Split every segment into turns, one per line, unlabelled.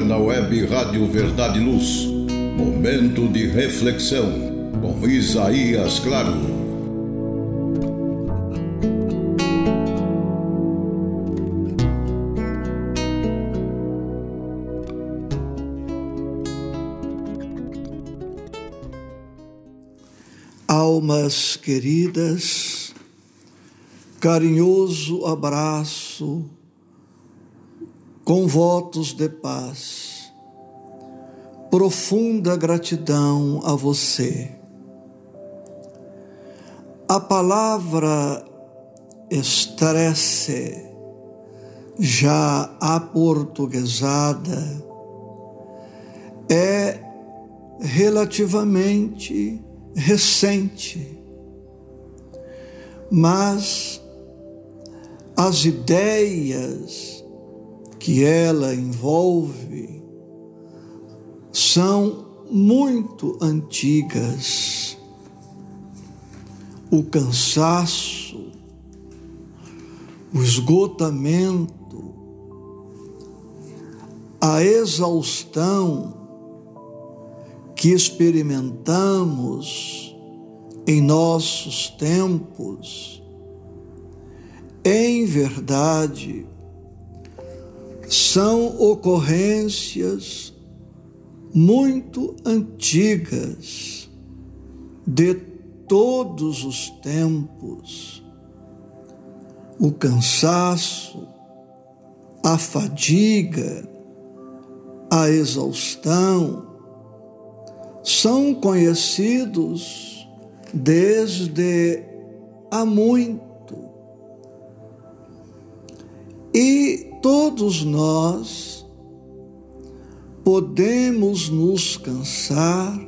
agora na web Rádio Verdade e Luz. Momento de reflexão com Isaías Claro.
Almas queridas, carinhoso abraço com votos de paz. Profunda gratidão a você. A palavra estresse, já aportuguesada, é relativamente recente, mas as ideias que ela envolve são muito antigas. O cansaço, o esgotamento, a exaustão que experimentamos em nossos tempos, em verdade, são ocorrências muito antigas de todos os tempos. O cansaço, a fadiga, a exaustão são conhecidos desde há muito. E todos nós podemos nos cansar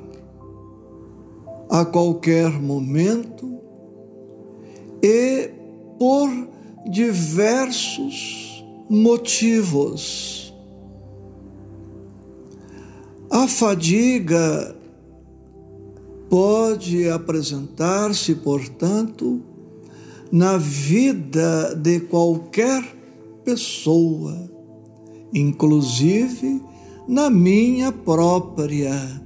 a qualquer momento e por diversos motivos. A fadiga pode apresentar-se, portanto, na vida de qualquer pessoa, inclusive na minha própria.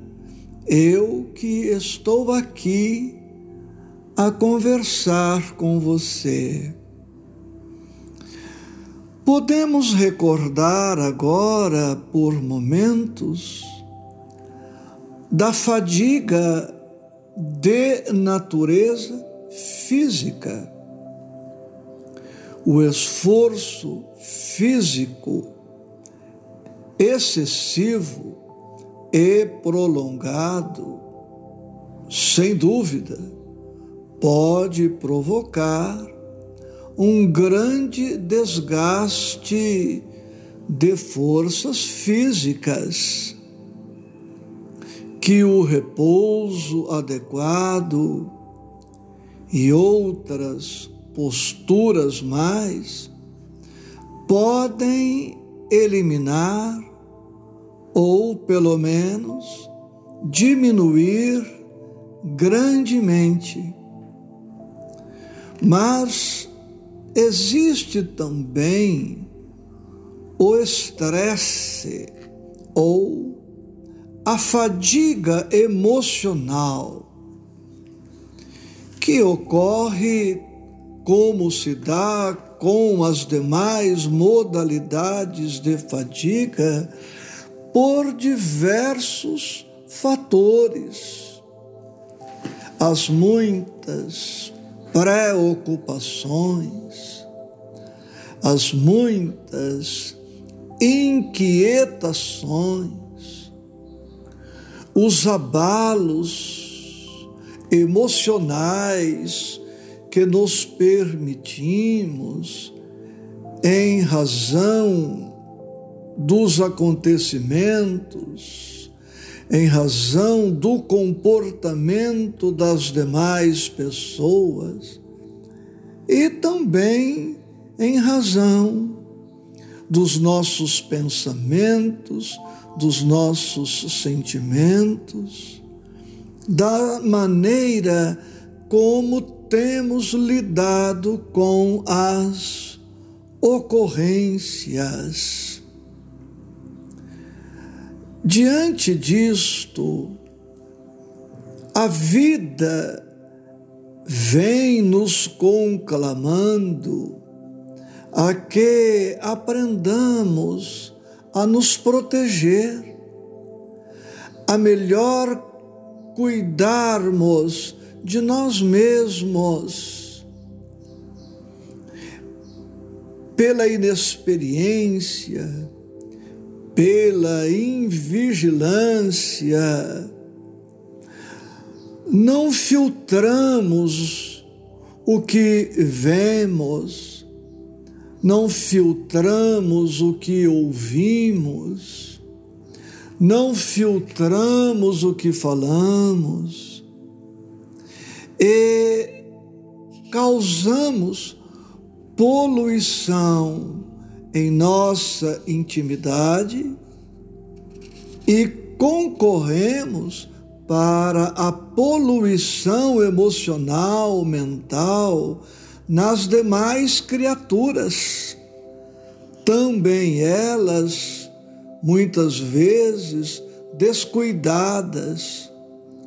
Eu que estou aqui a conversar com você. Podemos recordar agora, por momentos, da fadiga de natureza física o esforço físico excessivo e prolongado, sem dúvida, pode provocar um grande desgaste de forças físicas, que o repouso adequado e outras posturas mais podem eliminar ou pelo menos diminuir grandemente. Mas existe também o estresse ou a fadiga emocional que ocorre como se dá com as demais modalidades de fadiga por diversos fatores. As muitas preocupações, as muitas inquietações, os abalos emocionais, que nos permitimos, em razão dos acontecimentos, em razão do comportamento das demais pessoas e também em razão dos nossos pensamentos, dos nossos sentimentos, da maneira como temos lidado com as ocorrências. Diante disto, a vida vem nos conclamando a que aprendamos a nos proteger, a melhor cuidarmos de nós mesmos. Pela inexperiência, pela invigilância, não filtramos o que vemos, não filtramos o que ouvimos, não filtramos o que falamos e causamos poluição em nossa intimidade e concorremos para a poluição emocional, mental nas demais criaturas. Também elas, muitas vezes, descuidadas,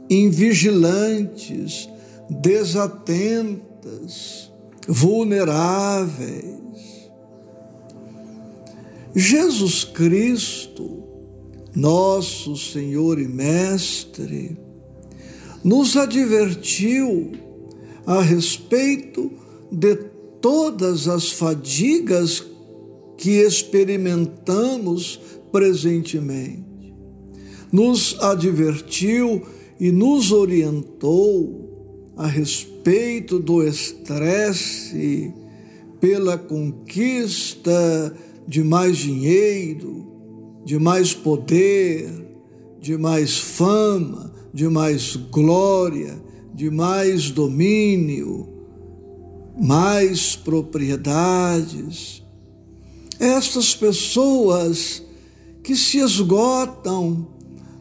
invigilantes, desatentas, vulneráveis. Jesus Cristo, nosso Senhor e Mestre, nos advertiu a respeito de todas as fadigas que experimentamos presentemente. Nos advertiu e nos orientou a respeito do estresse pela conquista de mais dinheiro, de mais poder, de mais fama, de mais glória, de mais domínio, mais propriedades. Estas pessoas que se esgotam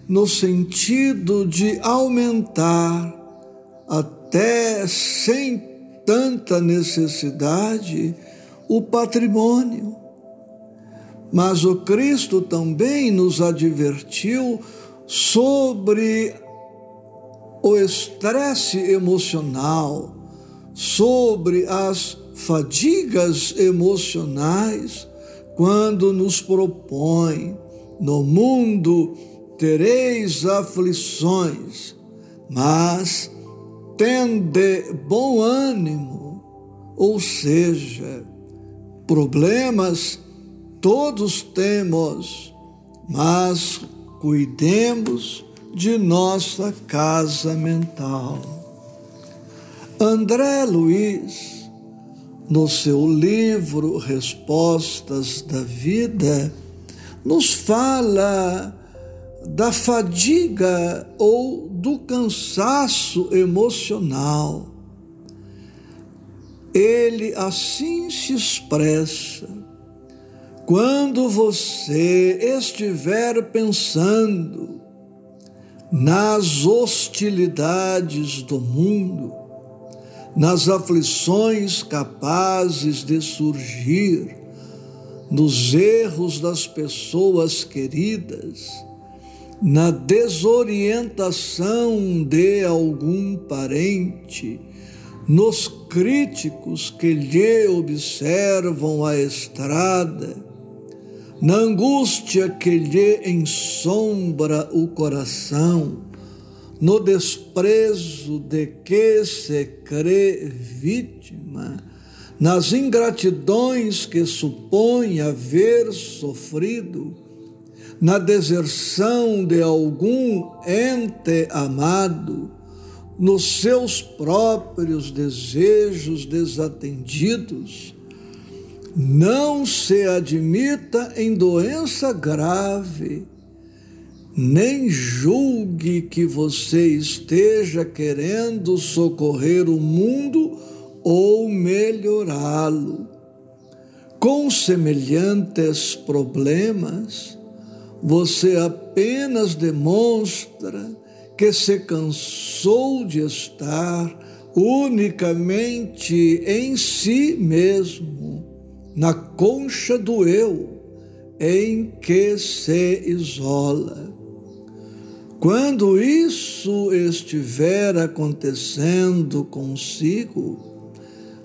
no sentido de aumentar até sem tanta necessidade o patrimônio. Mas o Cristo também nos advertiu sobre o estresse emocional, sobre as fadigas emocionais, quando nos propõe: no mundo tereis aflições, mas tende bom ânimo, ou seja, problemas todos temos, mas cuidemos de nossa casa mental. André Luiz, no seu livro Respostas da Vida, nos fala da fadiga ou do cansaço emocional. Ele assim se expressa quando você estiver pensando nas hostilidades do mundo, nas aflições capazes de surgir, nos erros das pessoas queridas, na desorientação de algum parente, nos críticos que lhe observam a estrada, na angústia que lhe ensombra o coração, no desprezo de que se crê vítima, nas ingratidões que supõe haver sofrido, na deserção de algum ente amado, nos seus próprios desejos desatendidos, não se admita em doença grave, nem julgue que você esteja querendo socorrer o mundo ou melhorá-lo. Com semelhantes problemas, você apenas demonstra que se cansou de estar unicamente em si mesmo na concha do eu em que se isola. Quando isso estiver acontecendo consigo,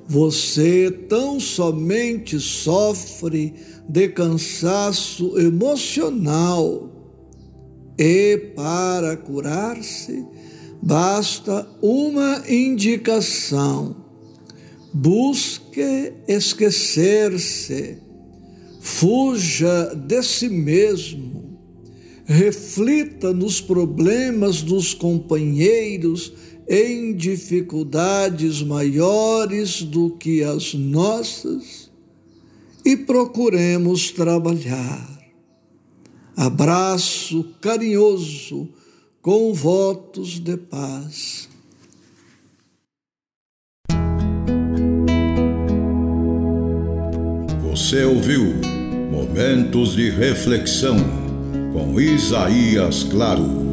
você tão somente sofre de cansaço emocional. E para curar-se basta uma indicação. Busque esquecer-se, fuja de si mesmo, reflita nos problemas dos companheiros em dificuldades maiores do que as nossas e procuremos trabalhar. Abraço carinhoso com votos de paz.
Você ouviu Momentos de Reflexão com Isaías Claro.